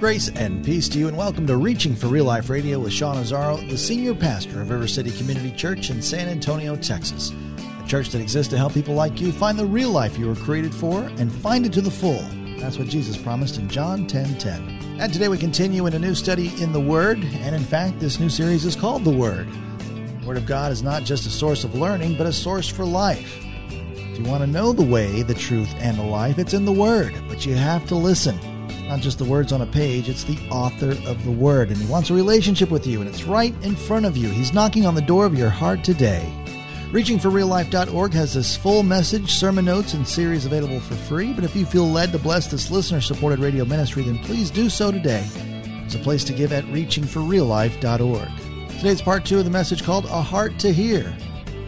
Grace and peace to you, and welcome to Reaching for Real Life Radio with Sean Azzaro, the senior pastor of River City Community Church in San Antonio, Texas. A church that exists to help people like you find the real life you were created for and find it to the full. That's what Jesus promised in John 10 10. And today we continue in a new study in the Word, and in fact, this new series is called The Word. The Word of God is not just a source of learning, but a source for life. If you want to know the way, the truth, and the life, it's in the Word, but you have to listen not just the words on a page, it's the author of the word. And he wants a relationship with you, and it's right in front of you. He's knocking on the door of your heart today. ReachingForRealLife.org has this full message, sermon notes, and series available for free. But if you feel led to bless this listener supported radio ministry, then please do so today. It's a place to give at ReachingForRealLife.org. Today's part two of the message called A Heart to Hear.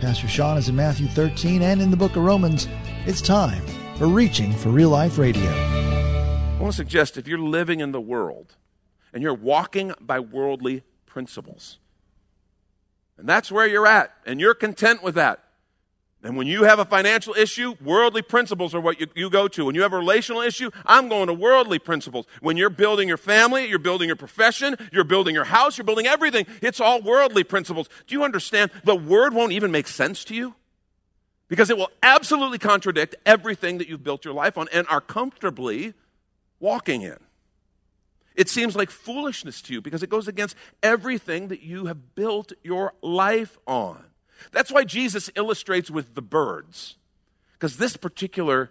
Pastor Sean is in Matthew 13 and in the book of Romans. It's time for Reaching for Real Life Radio. I want to suggest if you're living in the world and you're walking by worldly principles, and that's where you're at, and you're content with that, then when you have a financial issue, worldly principles are what you, you, go to. When you have a relational issue, I'm going to worldly principles. When you're building your family, you're building your profession, you're building your house, you're building everything, it's all worldly principles. Do you understand? The word won't even make sense to you because it will absolutely contradict everything that you've built your life on and are comfortably walking in. It seems like foolishness to you because it goes against everything that you have built your life on. That's why Jesus illustrates with the birds. Because this particular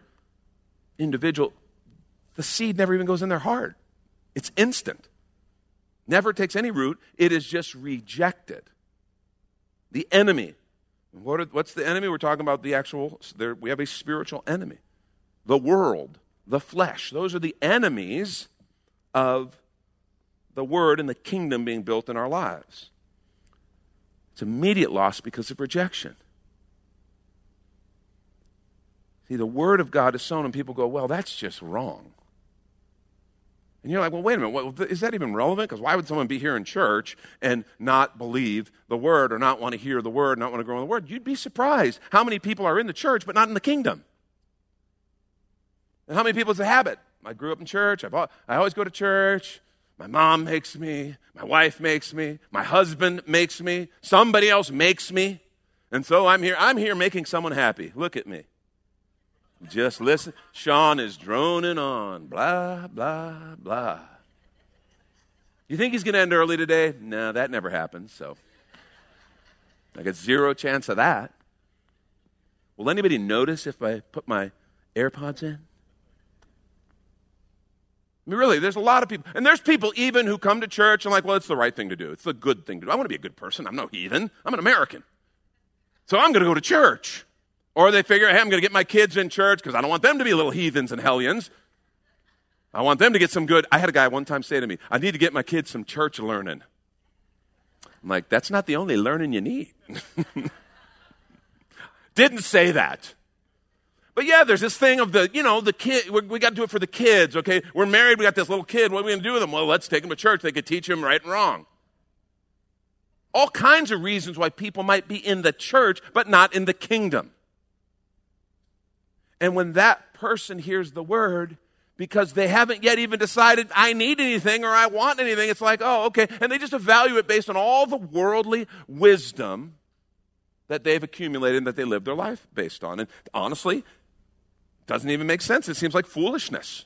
individual, the seed never even goes in their heart. It's instant. Never takes any root. It is just rejected. The enemy. What are, what's the enemy? We're talking about the actual, there, we have a spiritual enemy. The world the flesh. Those are the enemies of the word and the kingdom being built in our lives. It's immediate loss because of rejection. See, the word of God is sown, and people go, well, that's just wrong. And you're like, well, wait a minute, is that even relevant? Because why would someone be here in church and not believe the word or not want to hear the word, not want to grow in the word? You'd be surprised how many people are in the church but not in the kingdom. And how many people it's a habit? I grew up in church. I, I always go to church. My mom makes me. My wife makes me. My husband makes me. Somebody else makes me. And so I'm here. I'm here making someone happy. Look at me. Just listen. Sean is droning on. Blah, blah, blah. You think he's going to end early today? No, that never happens. So I got zero chance of that. Will anybody notice if I put my AirPods in? I mean, really, there's a lot of people. And there's people even who come to church and like, well, it's the right thing to do. It's the good thing to do. I want to be a good person. I'm no heathen. I'm an American. So I'm going to go to church. Or they figure, hey, I'm going to get my kids in church because I don't want them to be little heathens and hellions. I want them to get some good. I had a guy one time say to me, I need to get my kids some church learning. I'm like, that's not the only learning you need. Didn't say that. But yeah, there's this thing of the, you know, the kid, we got to do it for the kids, okay? We're married, we got this little kid, what are we going to do with them? Well, let's take them to church. They could teach him right and wrong. All kinds of reasons why people might be in the church, but not in the kingdom. And when that person hears the word, because they haven't yet even decided I need anything or I want anything, it's like, oh, okay. And they just evaluate based on all the worldly wisdom that they've accumulated and that they live their life based on. And honestly, doesn't even make sense. It seems like foolishness.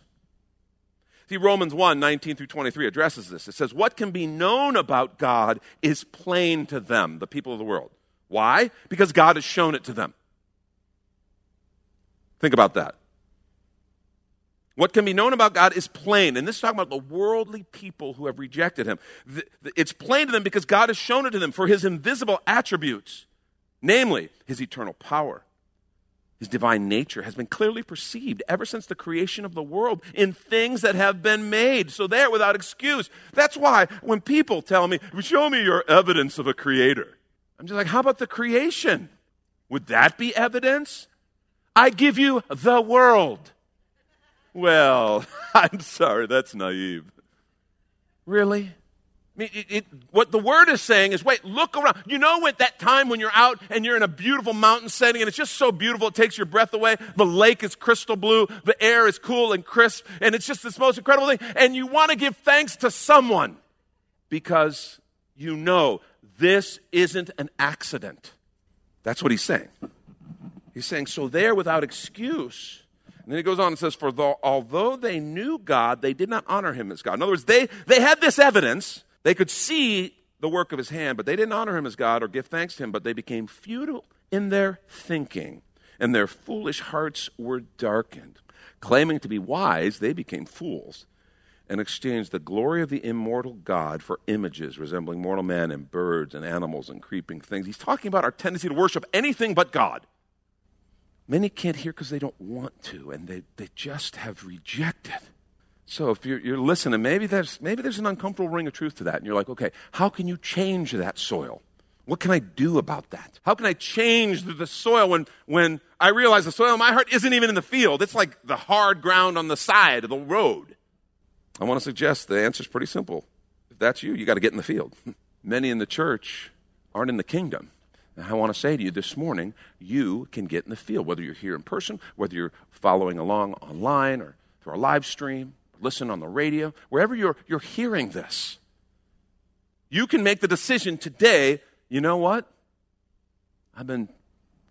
See, Romans 1 19 through 23 addresses this. It says, What can be known about God is plain to them, the people of the world. Why? Because God has shown it to them. Think about that. What can be known about God is plain. And this is talking about the worldly people who have rejected him. It's plain to them because God has shown it to them for his invisible attributes, namely his eternal power His divine nature has been clearly perceived ever since the creation of the world in things that have been made. So they're without excuse. That's why when people tell me, show me your evidence of a creator, I'm just like, how about the creation? Would that be evidence? I give you the world. Well, I'm sorry, that's naive. Really? It, it, what the word is saying is wait, look around. You know, at that time when you're out and you're in a beautiful mountain setting and it's just so beautiful, it takes your breath away. The lake is crystal blue, the air is cool and crisp, and it's just this most incredible thing. And you want to give thanks to someone because you know this isn't an accident. That's what he's saying. He's saying, so they're without excuse. And then he goes on and says, For the, although they knew God, they did not honor him as God. In other words, they, they had this evidence. They could see the work of his hand, but they didn't honor him as God or give thanks to him, but they became futile in their thinking, and their foolish hearts were darkened. Claiming to be wise, they became fools and exchanged the glory of the immortal God for images resembling mortal man and birds and animals and creeping things. He's talking about our tendency to worship anything but God. Many can't hear because they don't want to, and they, they just have rejected. So if you're, you're listening, maybe there's, maybe there's an uncomfortable ring of truth to that, and you're like, okay, how can you change that soil? What can I do about that? How can I change the, the soil when, when I realize the soil in my heart isn't even in the field? It's like the hard ground on the side of the road. I want to suggest the answer is pretty simple. If that's you, you got to get in the field. Many in the church aren't in the kingdom. And I want to say to you this morning, you can get in the field, whether you're here in person, whether you're following along online or through our live stream, listen on the radio, wherever you're, you're hearing this. You can make the decision today, you know what? I've been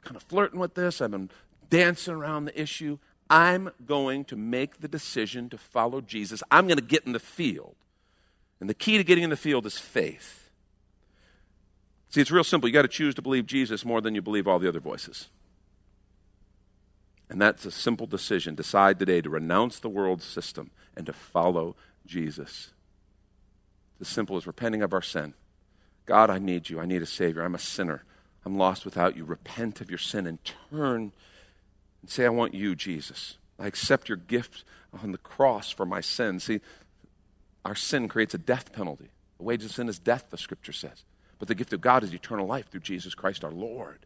kind of flirting with this, I've been dancing around the issue. I'm going to make the decision to follow Jesus. I'm going to get in the field. And the key to getting in the field is faith. See, it's real simple. You got to choose to believe Jesus more than you believe all the other voices. And that's a simple decision. Decide today to renounce the world system and to follow Jesus. It's as simple as repenting of our sin. God, I need you. I need a Savior. I'm a sinner. I'm lost without you. Repent of your sin and turn and say, I want you, Jesus. I accept your gift on the cross for my sin. See, our sin creates a death penalty. The wages of sin is death, the scripture says. But the gift of God is eternal life through Jesus Christ our Lord.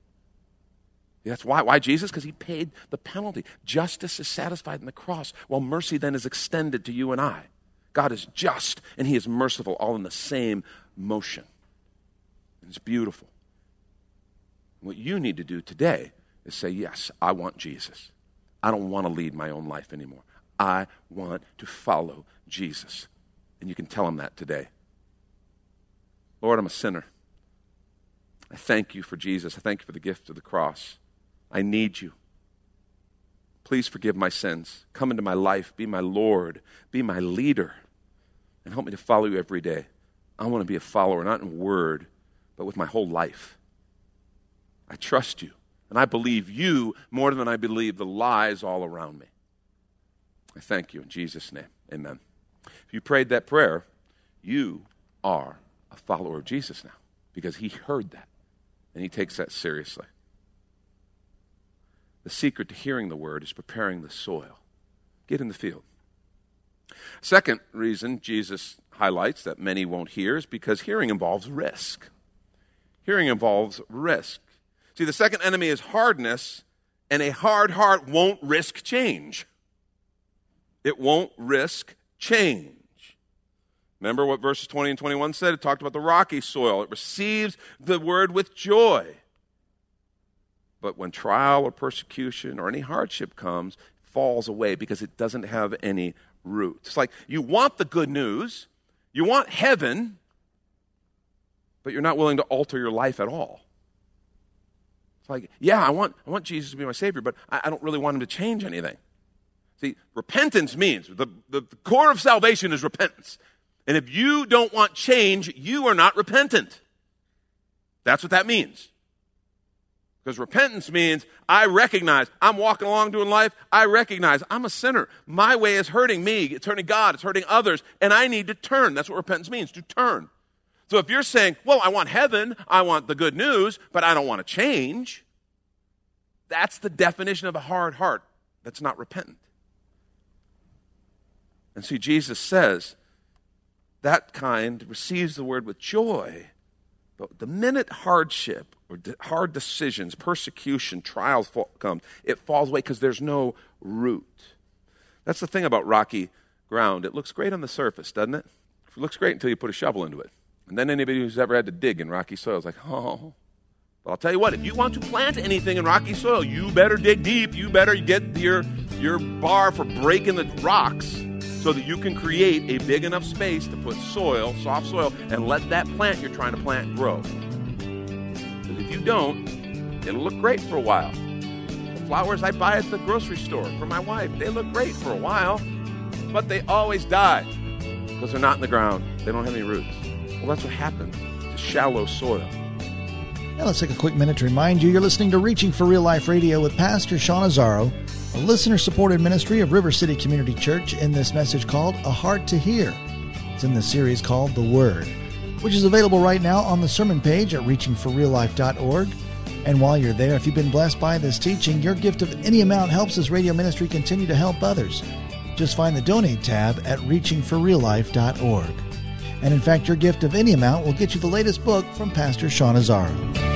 That's why. Why Jesus? Because he paid the penalty. Justice is satisfied in the cross, while mercy then is extended to you and I. God is just and he is merciful, all in the same motion. And it's beautiful. What you need to do today is say, Yes, I want Jesus. I don't want to lead my own life anymore. I want to follow Jesus. And you can tell him that today. Lord, I'm a sinner. I thank you for Jesus. I thank you for the gift of the cross. I need you. Please forgive my sins. Come into my life. Be my Lord. Be my leader. And help me to follow you every day. I want to be a follower, not in word, but with my whole life. I trust you. And I believe you more than I believe the lies all around me. I thank you in Jesus' name. Amen. If you prayed that prayer, you are a follower of Jesus now because he heard that and he takes that seriously. The secret to hearing the word is preparing the soil. Get in the field. Second reason Jesus highlights that many won't hear is because hearing involves risk. Hearing involves risk. See, the second enemy is hardness, and a hard heart won't risk change. It won't risk change. Remember what verses 20 and 21 said? It talked about the rocky soil. It receives the word with joy. But when trial or persecution or any hardship comes, falls away because it doesn't have any root. It's like you want the good news, you want heaven, but you're not willing to alter your life at all. It's like, yeah, I want, I want Jesus to be my Savior, but I, I don't really want him to change anything. See, repentance means the, the, the core of salvation is repentance. And if you don't want change, you are not repentant. That's what that means. Because repentance means I recognize I'm walking along doing life. I recognize I'm a sinner. My way is hurting me. It's hurting God. It's hurting others. And I need to turn. That's what repentance means to turn. So if you're saying, well, I want heaven, I want the good news, but I don't want to change, That's the definition of a hard heart that's not repentant. And see, Jesus says that kind receives the word with joy. But the minute hardship hard decisions, persecution, trials come, it falls away because there's no root. That's the thing about rocky ground. It looks great on the surface, doesn't it? It looks great until you put a shovel into it. And then anybody who's ever had to dig in rocky soil is like, oh. But I'll tell you what, if you want to plant anything in rocky soil, you better dig deep. You better get your, your bar for breaking the rocks so that you can create a big enough space to put soil, soft soil, and let that plant you're trying to plant grow. If you don't, it'll look great for a while. The flowers I buy at the grocery store for my wife, they look great for a while, but they always die because they're not in the ground. They don't have any roots. Well, that's what happens to shallow soil. Now let's take a quick minute to remind you you're listening to Reaching for Real Life Radio with Pastor Sean Azzaro, a listener supported ministry of River City Community Church in this message called A Heart to Hear. It's in the series called The Word, which is available right now on the sermon page at reachingforreallife.org. And while you're there, if you've been blessed by this teaching, your gift of any amount helps this radio ministry continue to help others. Just find the donate tab at reachingforreallife.org. And in fact, your gift of any amount will get you the latest book from Pastor Sean Azzaro.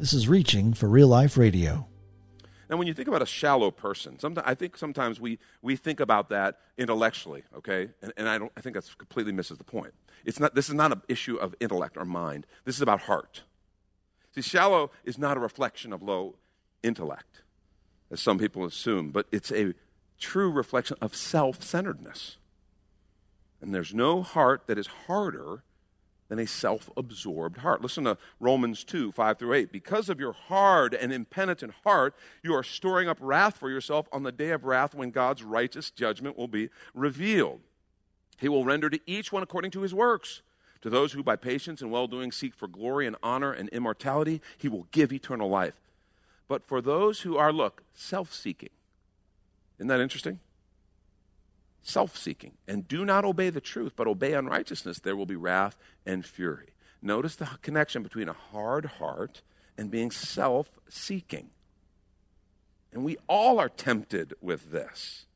this is Reaching for Real Life Radio. Now, when you think about a shallow person, sometimes, I think sometimes we, we think about that intellectually, okay? And, and I, don't, I think that completely misses the point. It's not, this is not an issue of intellect or mind. This is about heart. See, shallow is not a reflection of low intellect, as some people assume, but it's a true reflection of self centeredness. And there's no heart that is harder than a self absorbed heart. Listen to Romans 2 5 through 8. Because of your hard and impenitent heart, you are storing up wrath for yourself on the day of wrath when God's righteous judgment will be revealed. He will render to each one according to his works. To those who by patience and well doing seek for glory and honor and immortality, he will give eternal life. But for those who are, look, self seeking, isn't that interesting? Self seeking, and do not obey the truth, but obey unrighteousness, there will be wrath and fury. Notice the connection between a hard heart and being self seeking. And we all are tempted with this.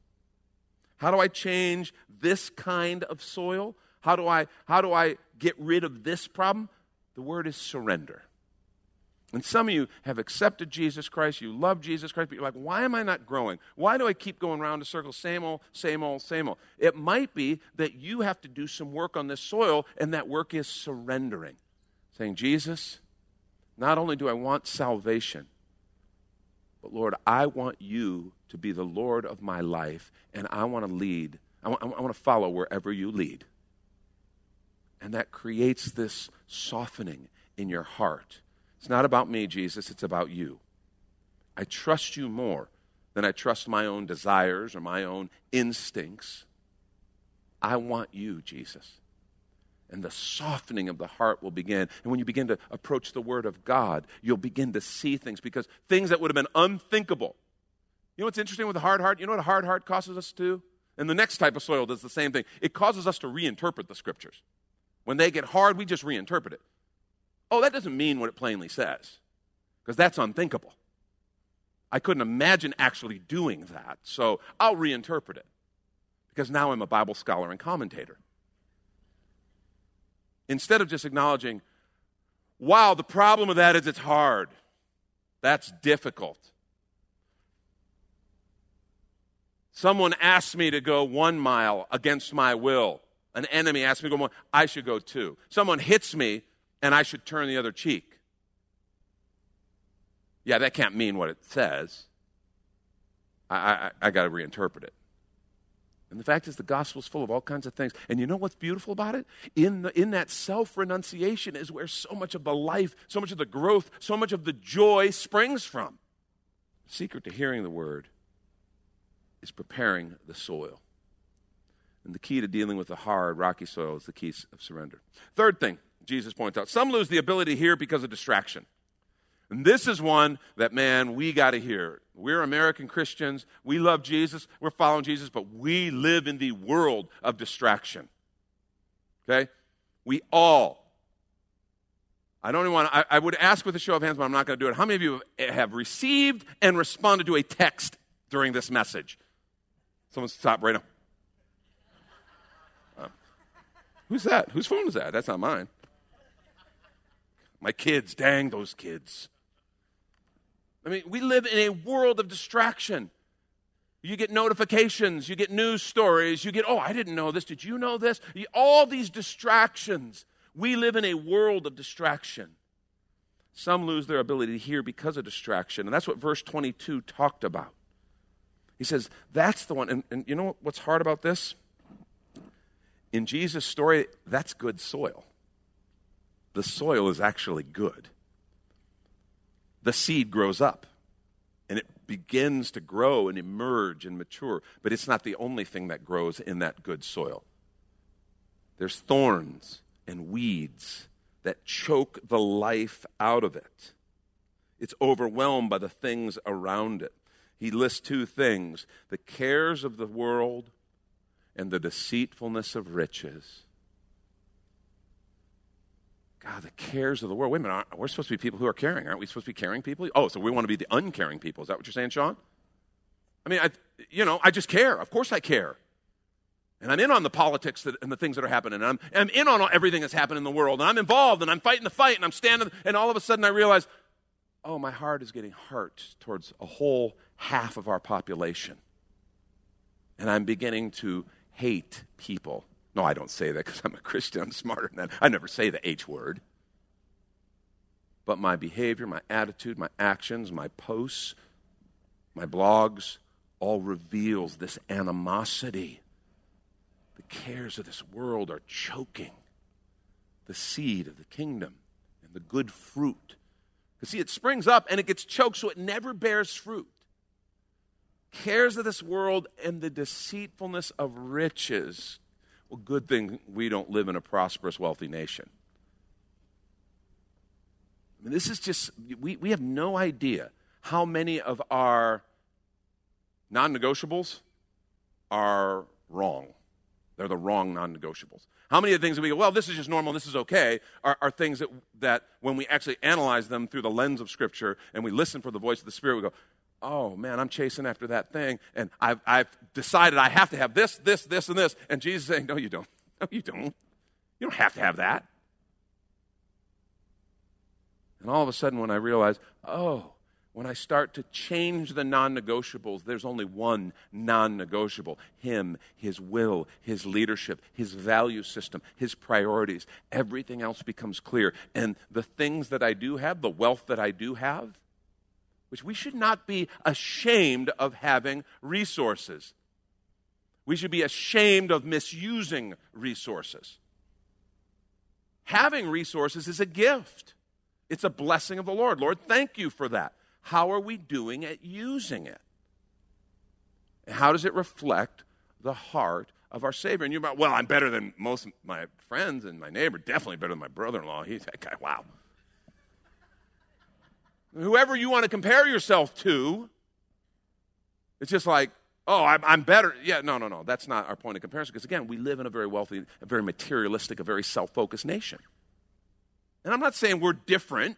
How do I change this kind of soil? How do I, how do I get rid of this problem? The word is surrender. And some of you have accepted Jesus Christ, you love Jesus Christ, but you're like, why am I not growing? Why do I keep going around in circles, same old, same old, same old? It might be that you have to do some work on this soil, and that work is surrendering. Saying, Jesus, not only do I want salvation, but Lord, I want you to be the Lord of my life, and I want to lead, I want, I want to follow wherever you lead. And that creates this softening in your heart it's not about me, Jesus, it's about you. I trust you more than I trust my own desires or my own instincts. I want you, Jesus. And the softening of the heart will begin. And when you begin to approach the Word of God, you'll begin to see things because things that would have been unthinkable. You know what's interesting with a hard heart? You know what a hard heart causes us to? And the next type of soil does the same thing. It causes us to reinterpret the scriptures. When they get hard, we just reinterpret it. Oh, that doesn't mean what it plainly says, because that's unthinkable. I couldn't imagine actually doing that, so I'll reinterpret it, because now I'm a Bible scholar and commentator. Instead of just acknowledging, wow, the problem with that is it's hard. That's difficult. Someone asks me to go one mile against my will. An enemy asks me to go one, I should go two. Someone hits me and I should turn the other cheek. Yeah, that can't mean what it says. I, I, I got to reinterpret it. And the fact is, the gospel's full of all kinds of things. And you know what's beautiful about it? In, the, in that self renunciation is where so much of the life, so much of the growth, so much of the joy springs from. The secret to hearing the word is preparing the soil. And the key to dealing with the hard, rocky soil is the key of surrender. Third thing Jesus points out some lose the ability to hear because of distraction. And this is one that, man, we got to hear. We're American Christians. We love Jesus. We're following Jesus, but we live in the world of distraction. Okay? We all. I don't even want to, I, I would ask with a show of hands, but I'm not going to do it. How many of you have received and responded to a text during this message? Someone stop right now. Uh, who's that? Whose phone is that? That's not mine. My kids, dang those kids. I mean, we live in a world of distraction. You get notifications, you get news stories, you get, oh, I didn't know this. Did you know this? All these distractions. We live in a world of distraction. Some lose their ability to hear because of distraction. And that's what verse 22 talked about. He says, that's the one. And, and you know what's hard about this? In Jesus' story, that's good soil. The soil is actually good the seed grows up and it begins to grow and emerge and mature. But it's not the only thing that grows in that good soil. There's thorns and weeds that choke the life out of it. It's overwhelmed by the things around it. He lists two things the cares of the world and the deceitfulness of riches. God, the cares of the world. Wait a minute, we're supposed to be people who are caring, aren't we? Supposed to be caring people? Oh, so we want to be the uncaring people. Is that what you're saying, Sean? I mean, I, you know, I just care. Of course I care. And I'm in on the politics that, and the things that are happening. And I'm, I'm in on everything that's happening in the world. And I'm involved and I'm fighting the fight and I'm standing. And all of a sudden I realize, oh, my heart is getting hurt towards a whole half of our population. And I'm beginning to hate people no, I don't say that because I'm a Christian. I'm smarter than that. I never say the H word. But my behavior, my attitude, my actions, my posts, my blogs all reveals this animosity. The cares of this world are choking the seed of the kingdom and the good fruit. Because, see, it springs up and it gets choked so it never bears fruit. Cares of this world and the deceitfulness of riches well, good thing we don't live in a prosperous, wealthy nation. I mean, this is just, we, we have no idea how many of our non negotiables are wrong. They're the wrong non negotiables. How many of the things that we go, well, this is just normal, this is okay, are, are things that, that when we actually analyze them through the lens of Scripture and we listen for the voice of the Spirit, we go, oh man, I'm chasing after that thing, and I've, I've decided I have to have this, this, this, and this. And Jesus saying, no, you don't. No, you don't. You don't have to have that. And all of a sudden, when I realize, oh, when I start to change the non negotiables, there's only one non negotiable Him, His will, His leadership, His value system, His priorities. Everything else becomes clear. And the things that I do have, the wealth that I do have, which we should not be ashamed of having resources. We should be ashamed of misusing resources. Having resources is a gift, it's a blessing of the Lord. Lord, thank you for that. How are we doing at using it? How does it reflect the heart of our Savior? And you're about, well, I'm better than most of my friends and my neighbor, definitely better than my brother in law. He's that guy, wow whoever you want to compare yourself to, it's just like, oh, I'm, I'm, better. Yeah, no, no, no. That's not our point of comparison. Because again, we live in a very wealthy, a very materialistic, a very self focused nation. And I'm not saying we're different.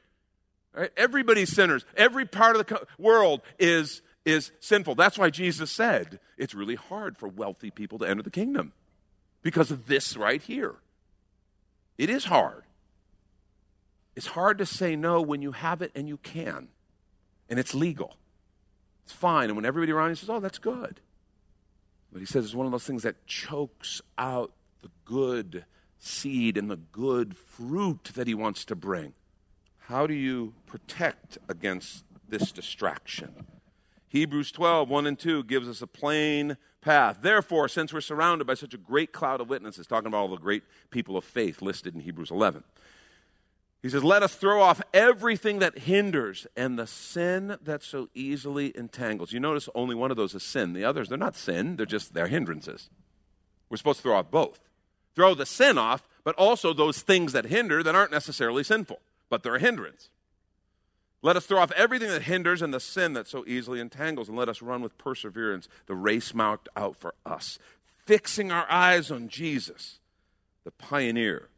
Right? Everybody's sinners. Every part of the world is, is sinful. That's why Jesus said it's really hard for wealthy people to enter the kingdom because of this right here. It is hard. It's hard to say no when you have it and you can. and it's legal. It's fine. And when everybody around you says, oh, that's good. But he says it's one of those things that chokes out the good seed and the good fruit that he wants to bring. How do you protect against this distraction? Hebrews 12, 1 and 2 gives us a plain path. Therefore, since we're surrounded by such a great cloud of witnesses, talking about all the great people of faith listed in Hebrews 11, he says, Let us throw off everything that hinders and the sin that so easily entangles. You notice only one of those is sin. The others, they're not sin, they're just they're hindrances. We're supposed to throw off both. Throw the sin off, but also those things that hinder that aren't necessarily sinful, but they're a hindrance. Let us throw off everything that hinders and the sin that so easily entangles, and let us run with perseverance the race marked out for us, fixing our eyes on Jesus, the pioneer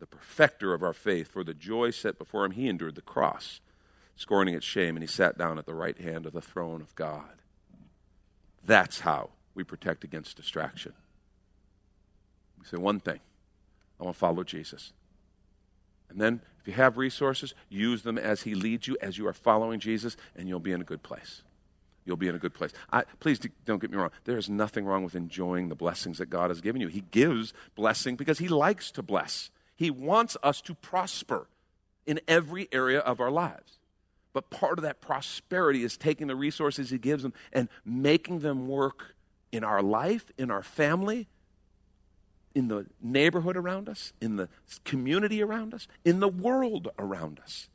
the perfecter of our faith. For the joy set before him, he endured the cross, scorning its shame, and he sat down at the right hand of the throne of God. That's how we protect against distraction. We say one thing I want to follow Jesus. And then, if you have resources, use them as He leads you, as you are following Jesus, and you'll be in a good place. You'll be in a good place. I, please don't get me wrong. There is nothing wrong with enjoying the blessings that God has given you. He gives blessing because He likes to bless. He wants us to prosper in every area of our lives. But part of that prosperity is taking the resources He gives them and making them work in our life, in our family, in the neighborhood around us, in the community around us, in the world around us.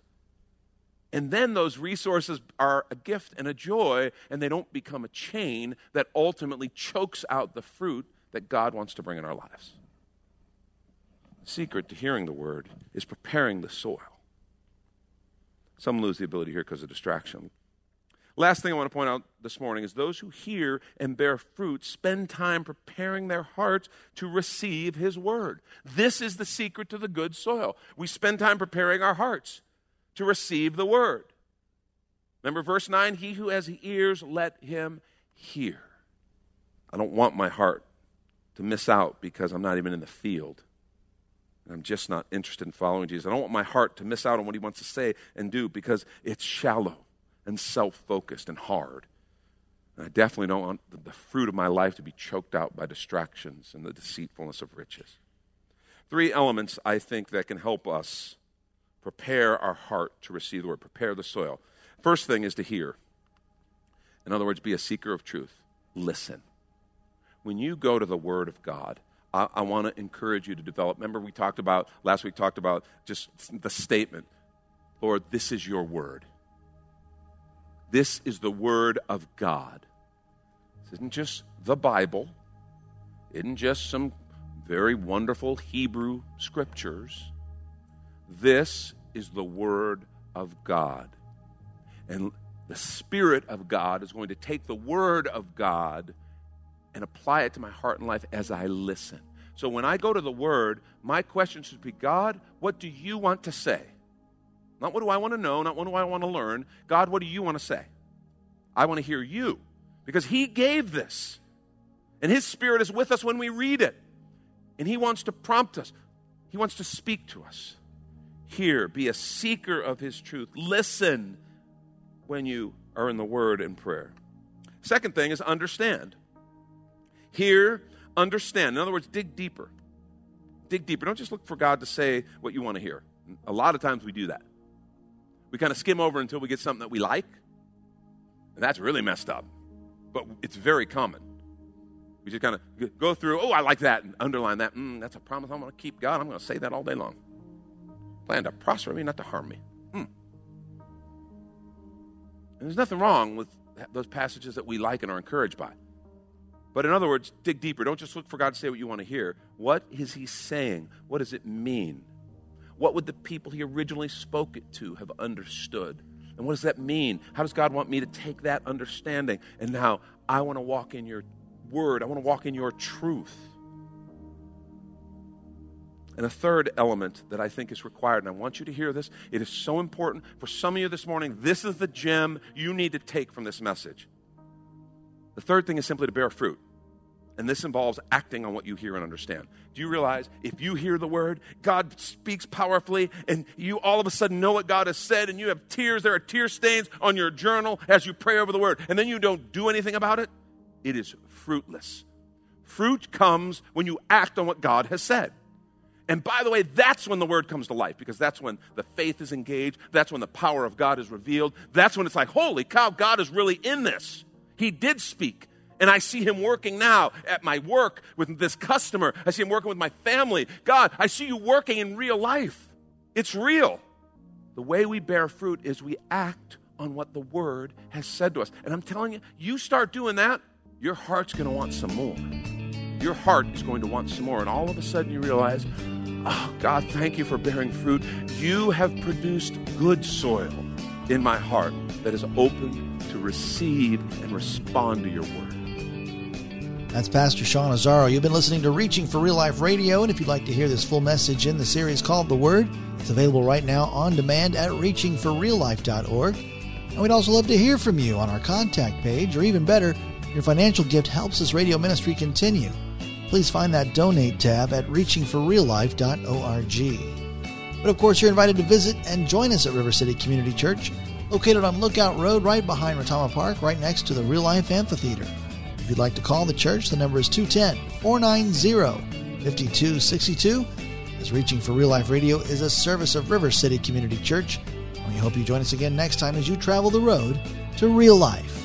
And then those resources are a gift and a joy, and they don't become a chain that ultimately chokes out the fruit that God wants to bring in our lives secret to hearing the word is preparing the soil. Some lose the ability to hear because of distraction. Last thing I want to point out this morning is those who hear and bear fruit spend time preparing their hearts to receive His word. This is the secret to the good soil. We spend time preparing our hearts to receive the word. Remember verse 9 He who has ears, let him hear. I don't want my heart to miss out because I'm not even in the field I'm just not interested in following Jesus. I don't want my heart to miss out on what he wants to say and do because it's shallow and self focused and hard. And I definitely don't want the fruit of my life to be choked out by distractions and the deceitfulness of riches. Three elements I think that can help us prepare our heart to receive the word, prepare the soil. First thing is to hear. In other words, be a seeker of truth. Listen. When you go to the Word of God, I, I want to encourage you to develop. Remember, we talked about, last week, talked about just the statement Lord, this is your word. This is the word of God. This isn't just the Bible, is isn't just some very wonderful Hebrew scriptures. This is the Word of God. And the Spirit of God is going to take the Word of God and apply it to my heart and life as I listen. So when I go to the Word, my question should be God, what do you want to say? Not what do I want to know, not what do I want to learn. God, what do you want to say? I want to hear you because He gave this. And His Spirit is with us when we read it. And He wants to prompt us, He wants to speak to us. Hear, be a seeker of His truth. Listen when you are in the Word and prayer. Second thing is understand. Hear, understand. In other words, dig deeper. Dig deeper. Don't just look for God to say what you want to hear. A lot of times we do that. We kind of skim over until we get something that we like, and that's really messed up. But it's very common. We just kind of go through, oh, I like that, and underline that. Mm, that's a promise I'm going to keep God. I'm going to say that all day long. Plan to prosper me, not to harm me. Mm. And there's nothing wrong with those passages that we like and are encouraged by. But in other words, dig deeper. Don't just look for God to say what you want to hear. What is He saying? What does it mean? What would the people He originally spoke it to have understood? And what does that mean? How does God want me to take that understanding? And now I want to walk in your word, I want to walk in your truth. And a third element that I think is required, and I want you to hear this, it is so important for some of you this morning. This is the gem you need to take from this message. The third thing is simply to bear fruit. And this involves acting on what you hear and understand. Do you realize if you hear the word, God speaks powerfully, and you all of a sudden know what God has said, and you have tears, there are tear stains on your journal as you pray over the word, and then you don't do anything about it? It is fruitless. Fruit comes when you act on what God has said. And by the way, that's when the word comes to life because that's when the faith is engaged. That's when the power of God is revealed. That's when it's like, holy cow, God is really in this. He did speak. And I see him working now at my work with this customer. I see him working with my family. God, I see you working in real life. It's real. The way we bear fruit is we act on what the word has said to us. And I'm telling you, you start doing that, your heart's going to want some more. Your heart is going to want some more. And all of a sudden you realize, oh, God, thank you for bearing fruit. You have produced good soil in my heart that is open to receive and respond to your word. That's Pastor Sean Azzaro. You've been listening to Reaching for Real Life Radio, and if you'd like to hear this full message in the series called The Word, it's available right now on demand at reachingforreallife.org. And we'd also love to hear from you on our contact page, or even better, your financial gift helps this radio ministry continue. Please find that donate tab at reachingforreallife.org. But of course, you're invited to visit and join us at River City Community Church, located on Lookout Road right behind Retama Park, right next to the Real Life Amphitheater. If you'd like to call the church, the number is 210 490 5262. As Reaching for Real Life Radio is a service of River City Community Church. And we hope you join us again next time as you travel the road to real life.